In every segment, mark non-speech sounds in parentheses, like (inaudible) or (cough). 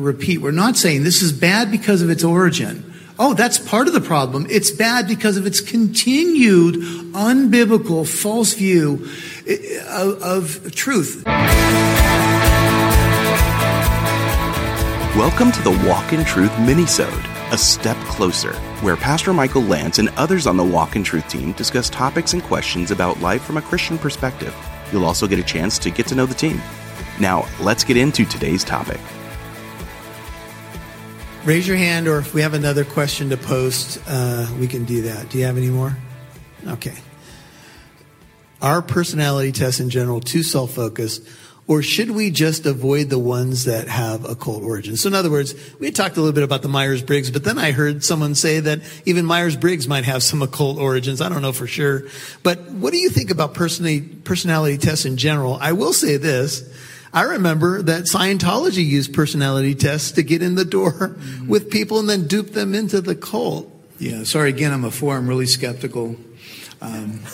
repeat, we're not saying this is bad because of its origin. Oh, that's part of the problem. It's bad because of its continued unbiblical, false view of, of truth. Welcome to the Walk in Truth minisode, a step closer, where Pastor Michael Lance and others on the Walk in Truth team discuss topics and questions about life from a Christian perspective. You'll also get a chance to get to know the team. Now, let's get into today's topic. Raise your hand, or if we have another question to post, uh, we can do that. Do you have any more? Okay. Are personality tests in general too self focused, or should we just avoid the ones that have occult origins? So, in other words, we talked a little bit about the Myers Briggs, but then I heard someone say that even Myers Briggs might have some occult origins. I don't know for sure. But what do you think about personality, personality tests in general? I will say this I remember that Scientology used personality tests to get in the door mm-hmm. with people and then dupe them into the cult. Yeah, sorry again, I'm a four. I'm really skeptical. Um, (laughs)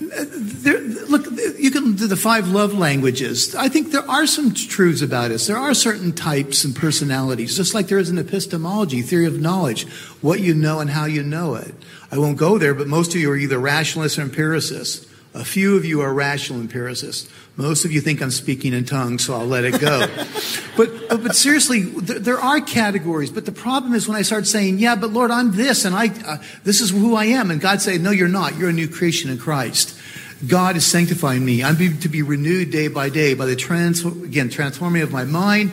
there, look, you can do the five love languages. I think there are some truths about us. There are certain types and personalities, just like there is an epistemology, theory of knowledge, what you know and how you know it. I won't go there, but most of you are either rationalists or empiricists. A few of you are rational empiricists. Most of you think I'm speaking in tongues, so I'll let it go. (laughs) but, uh, but seriously, there, there, are categories. But the problem is when I start saying, "Yeah, but Lord, I'm this, and I, uh, this is who I am," and God say, "No, you're not. You're a new creation in Christ." God is sanctifying me. I'm to be renewed day by day by the trans, again, transforming of my mind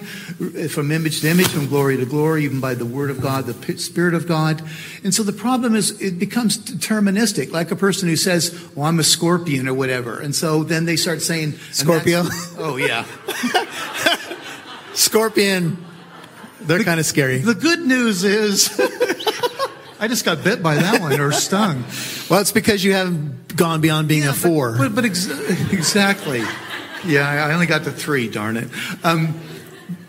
from image to image, from glory to glory, even by the word of God, the spirit of God. And so the problem is it becomes deterministic, like a person who says, well, I'm a scorpion or whatever. And so then they start saying, Scorpio? Oh, yeah. (laughs) Scorpion. They're kind of scary. The good news is (laughs) I just got bit by that one or (laughs) stung. Well, it's because you haven't gone beyond being yeah, a four. But, but, but ex- exactly. Yeah, I only got to three, darn it. Um,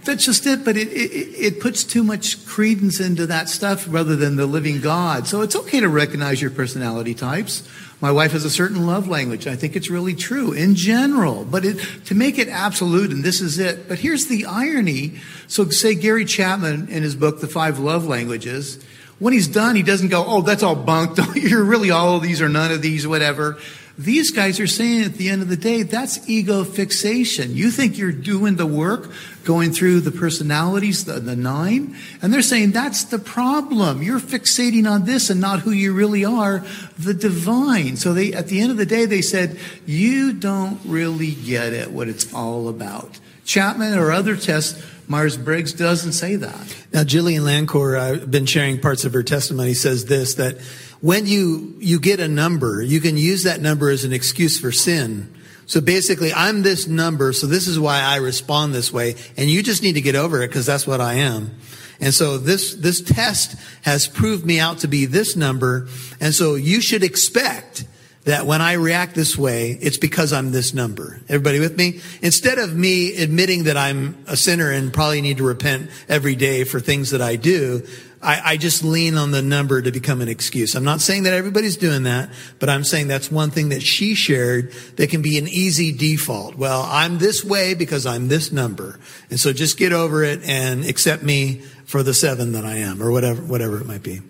that's just it, but it, it, it, puts too much credence into that stuff rather than the living God. So it's okay to recognize your personality types. My wife has a certain love language. I think it's really true in general, but it, to make it absolute, and this is it. But here's the irony. So say Gary Chapman in his book, The Five Love Languages, when he's done, he doesn't go, oh, that's all bunk. (laughs) You're really all of these or none of these, whatever. These guys are saying at the end of the day, that's ego fixation. You think you're doing the work, going through the personalities, the, the nine, and they're saying that's the problem. You're fixating on this and not who you really are, the divine. So they, at the end of the day, they said, you don't really get it, what it's all about. Chapman or other tests Myers Briggs doesn't say that. Now, Jillian Lancour, I've been sharing parts of her testimony, says this that when you, you get a number, you can use that number as an excuse for sin. So basically, I'm this number, so this is why I respond this way, and you just need to get over it because that's what I am. And so this, this test has proved me out to be this number, and so you should expect that when I react this way, it's because I'm this number. Everybody with me? Instead of me admitting that I'm a sinner and probably need to repent every day for things that I do, I, I, just lean on the number to become an excuse. I'm not saying that everybody's doing that, but I'm saying that's one thing that she shared that can be an easy default. Well, I'm this way because I'm this number. And so just get over it and accept me for the seven that I am or whatever, whatever it might be.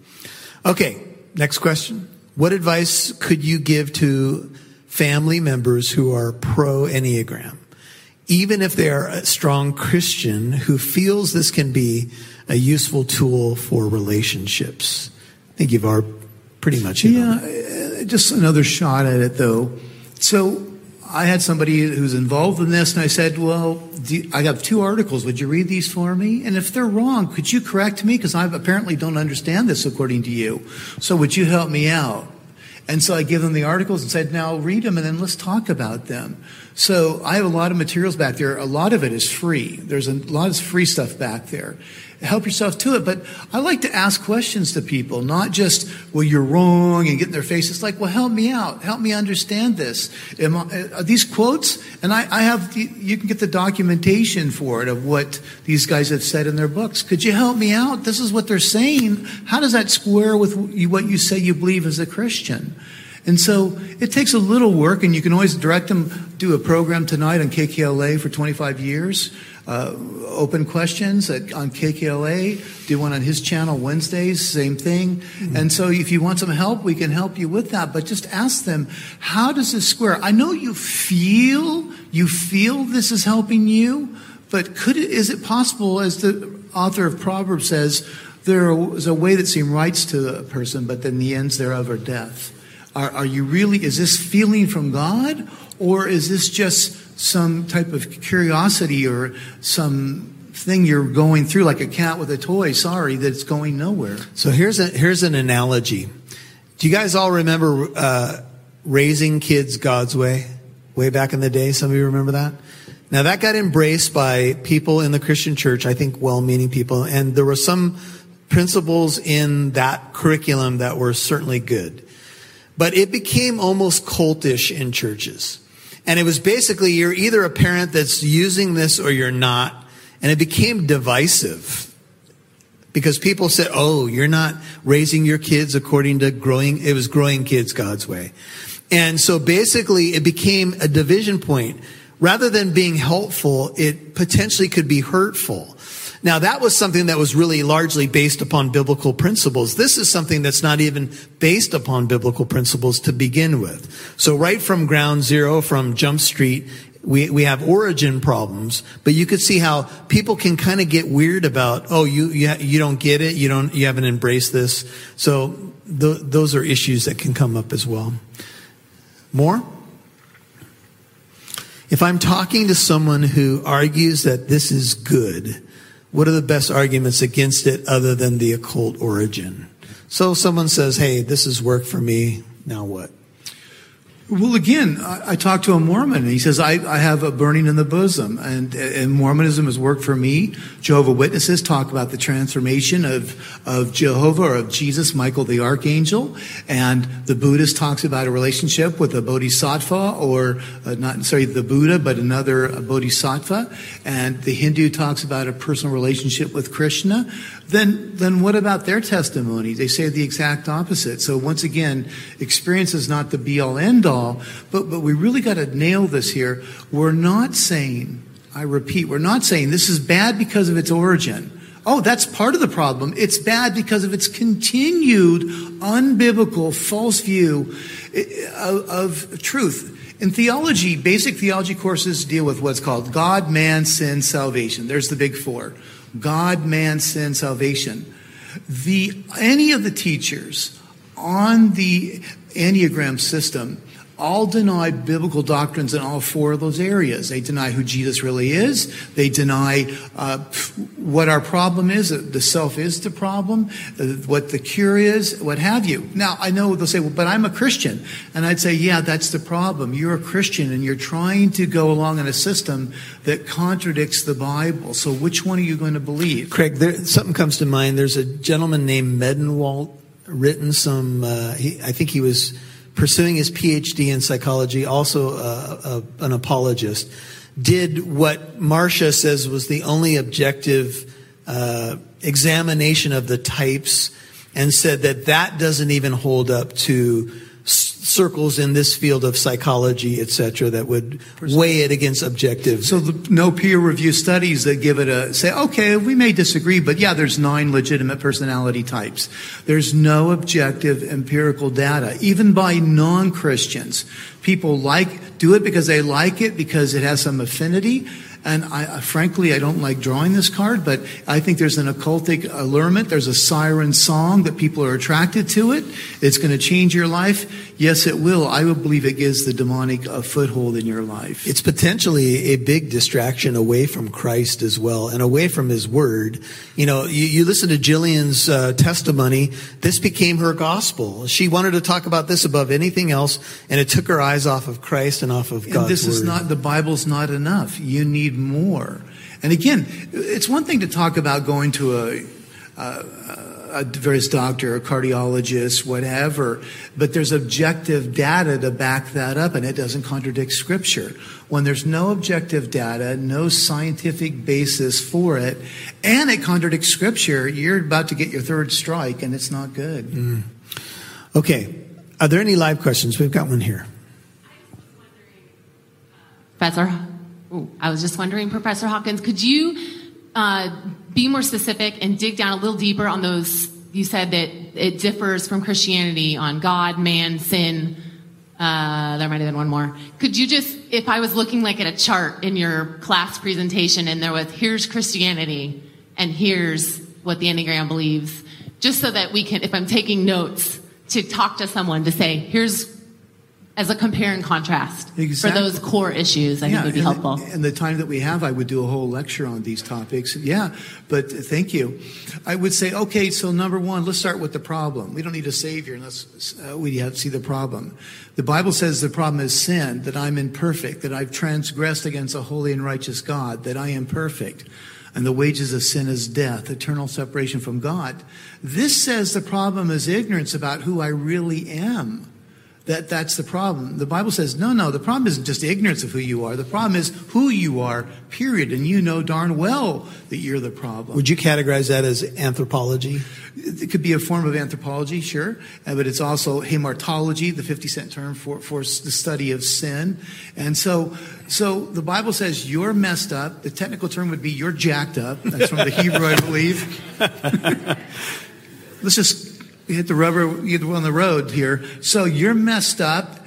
Okay. Next question. What advice could you give to family members who are pro Enneagram? Even if they are a strong Christian who feels this can be a useful tool for relationships. I think you've already pretty much Yeah, uh, just another shot at it though. So I had somebody who's involved in this, and I said, Well, I got two articles. Would you read these for me? And if they're wrong, could you correct me? Because I apparently don't understand this according to you. So would you help me out? And so I give them the articles and said, Now read them and then let's talk about them. So I have a lot of materials back there. A lot of it is free. There's a lot of free stuff back there help yourself to it. But I like to ask questions to people, not just, well, you're wrong and get in their face. It's like, well, help me out. Help me understand this. I, are these quotes? And I, I have, you can get the documentation for it of what these guys have said in their books. Could you help me out? This is what they're saying. How does that square with what you say you believe as a Christian? And so it takes a little work, and you can always direct them, do a program tonight on KKLA for 25 years. Uh, open questions at, on KKLA, do one on his channel Wednesdays, same thing. Mm-hmm. And so if you want some help, we can help you with that. But just ask them, how does this square? I know you feel, you feel this is helping you, but could it, is it possible, as the author of Proverbs says, there is a way that seems right to a person, but then the ends thereof are death. Are, are you really, is this feeling from God, or is this just some type of curiosity or some thing you're going through like a cat with a toy sorry that's going nowhere? So here's a here's an analogy. Do you guys all remember uh, raising kids god's way? Way back in the day some of you remember that? Now that got embraced by people in the christian church i think well-meaning people and there were some principles in that curriculum that were certainly good but it became almost cultish in churches. And it was basically you're either a parent that's using this or you're not. And it became divisive because people said, oh, you're not raising your kids according to growing, it was growing kids God's way. And so basically it became a division point. Rather than being helpful, it potentially could be hurtful. Now that was something that was really largely based upon biblical principles. This is something that's not even based upon biblical principles to begin with. So right from ground zero, from Jump Street, we, we have origin problems, but you could see how people can kind of get weird about, oh, you, you, you don't get it. You don't, you haven't embraced this. So th- those are issues that can come up as well. More? If I'm talking to someone who argues that this is good, what are the best arguments against it other than the occult origin? So someone says, hey, this has worked for me. Now what? Well, again, I, I talked to a Mormon, and he says, I, I have a burning in the bosom, and, and Mormonism has worked for me. Jehovah Witnesses talk about the transformation of, of Jehovah or of Jesus, Michael the Archangel, and the Buddhist talks about a relationship with a Bodhisattva, or uh, not sorry, the Buddha, but another Bodhisattva, and the Hindu talks about a personal relationship with Krishna then, then what about their testimony? They say the exact opposite. So once again, experience is not the be all end all, but, but we really got to nail this here. We're not saying, I repeat, we're not saying this is bad because of its origin. Oh, that's part of the problem. It's bad because of its continued unbiblical, false view eh, of, of truth. In theology, basic theology courses deal with what's called God, man, sin, salvation. There's the big four. God, man, sin, salvation. The, any of the teachers on the Enneagram system all deny biblical doctrines in all four of those areas. They deny who Jesus really is. They deny uh, what our problem is. The self is the problem. Uh, what the cure is. What have you. Now I know they'll say, "Well, but I'm a Christian," and I'd say, "Yeah, that's the problem. You're a Christian, and you're trying to go along in a system that contradicts the Bible. So which one are you going to believe?" Craig, there, something comes to mind. There's a gentleman named Medenwalt written some. Uh, he, I think he was pursuing his PhD in psychology, also uh, uh, an apologist, did what Marcia says was the only objective uh, examination of the types and said that that doesn't even hold up to circles in this field of psychology, etc., that would weigh it against objective. So the, no peer review studies that give it a say, okay, we may disagree, but yeah, there's nine legitimate personality types. There's no objective empirical data, even by non-Christians. People like do it because they like it because it has some affinity. And I, frankly, I don't like drawing this card, but I think there's an occultic allurement. There's a siren song that people are attracted to it. It's going to change your life. Yes, it will. I would believe it gives the demonic a foothold in your life. It's potentially a big distraction away from Christ as well and away from his word. You know, you, you listen to Jillian's uh, testimony. This became her gospel. She wanted to talk about this above anything else, and it took her eyes off of Christ and off of God's and this word. is not, the Bible's not enough. You need more. And again, it's one thing to talk about going to a, a, a various doctor, a cardiologist, whatever, but there's objective data to back that up, and it doesn't contradict Scripture. When there's no objective data, no scientific basis for it, and it contradicts Scripture, you're about to get your third strike, and it's not good. Mm. Okay, Are there any live questions? We've got one here. Professor, ooh, I was just wondering, Professor Hawkins, could you uh, be more specific and dig down a little deeper on those? You said that it differs from Christianity on God, man, sin. Uh, there might have been one more. Could you just, if I was looking like at a chart in your class presentation and there was, here's Christianity and here's what the Enneagram believes, just so that we can, if I'm taking notes, to talk to someone to say, here's as a compare and contrast exactly. for those core issues. I yeah, think would be and helpful. The, and the time that we have, I would do a whole lecture on these topics. Yeah, but thank you. I would say, okay, so number one, let's start with the problem. We don't need a savior unless uh, we have to see the problem. The Bible says the problem is sin, that I'm imperfect, that I've transgressed against a holy and righteous God, that I am perfect. And the wages of sin is death, eternal separation from God. This says the problem is ignorance about who I really am that that's the problem. The Bible says, no, no, the problem isn't just ignorance of who you are. The problem is who you are, period. And you know darn well that you're the problem. Would you categorize that as anthropology? It could be a form of anthropology, sure, uh, but it's also hamartiology, the 50 cent term for, for the study of sin. And so, so the Bible says you're messed up. The technical term would be you're jacked up. That's from the Hebrew, I believe. (laughs) Let's just hit the rubber on the road here. So you're messed up,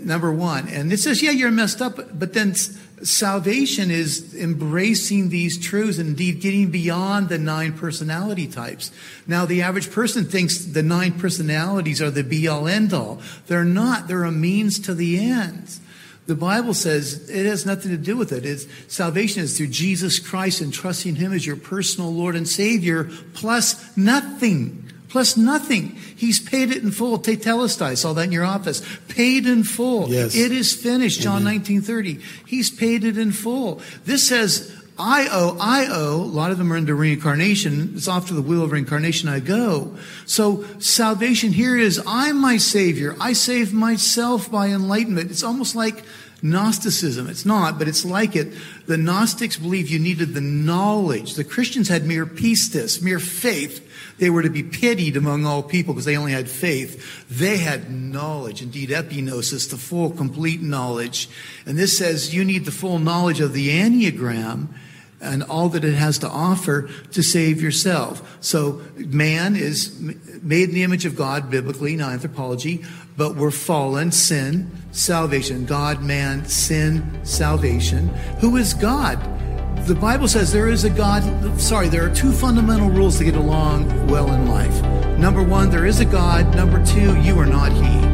number one. And it says, yeah, you're messed up, but then salvation is embracing these truths and indeed getting beyond the nine personality types. Now, the average person thinks the nine personalities are the be all end all. They're not, they're a means to the end. The Bible says it has nothing to do with it. It's, salvation is through Jesus Christ and trusting Him as your personal Lord and Savior, plus nothing plus nothing. He's paid it in full. Tetelestai, saw that in your office. Paid in full. Yes. It is finished, John 1930. He's paid it in full. This says, I owe, I owe. A lot of them are into reincarnation. It's off to the wheel of reincarnation I go. So salvation here is, I'm my savior. I save myself by enlightenment. It's almost like Gnosticism. It's not, but it's like it. The Gnostics believe you needed the knowledge. The Christians had mere pistis, mere faith. They were to be pitied among all people because they only had faith. They had knowledge, indeed, epignosis, the full, complete knowledge. And this says you need the full knowledge of the Enneagram and all that it has to offer to save yourself. So man is made in the image of God biblically, not anthropology, but we're fallen, sin, salvation. God, man, sin, salvation. Who is God? the Bible says there is a God. Sorry, there are two fundamental rules to get along well in life. Number one, there is a God. Number two, you are not He.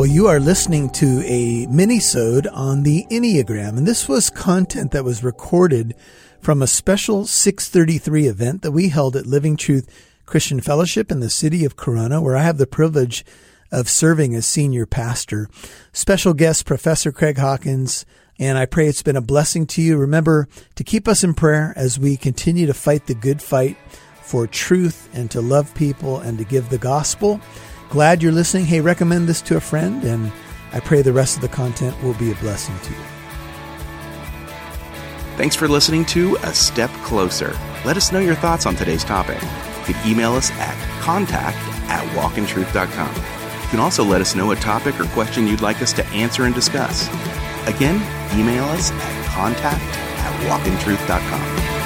Well, you are listening to a mini-sode on the Enneagram, and this was content that was recorded from a special 633 event that we held at Living Truth Christian Fellowship in the city of Corona, where I have the privilege of serving as senior pastor. Special guest, Professor Craig Hawkins, and I pray it's been a blessing to you. Remember to keep us in prayer as we continue to fight the good fight for truth and to love people and to give the gospel. Glad you're listening. Hey, recommend this to a friend, and I pray the rest of the content will be a blessing to you. Thanks for listening to A Step Closer. Let us know your thoughts on today's topic. You can email us at contact at walkintruth.com. You can also let us know a topic or question you'd like us to answer and discuss. Again, email us at contact at walkintruth.com.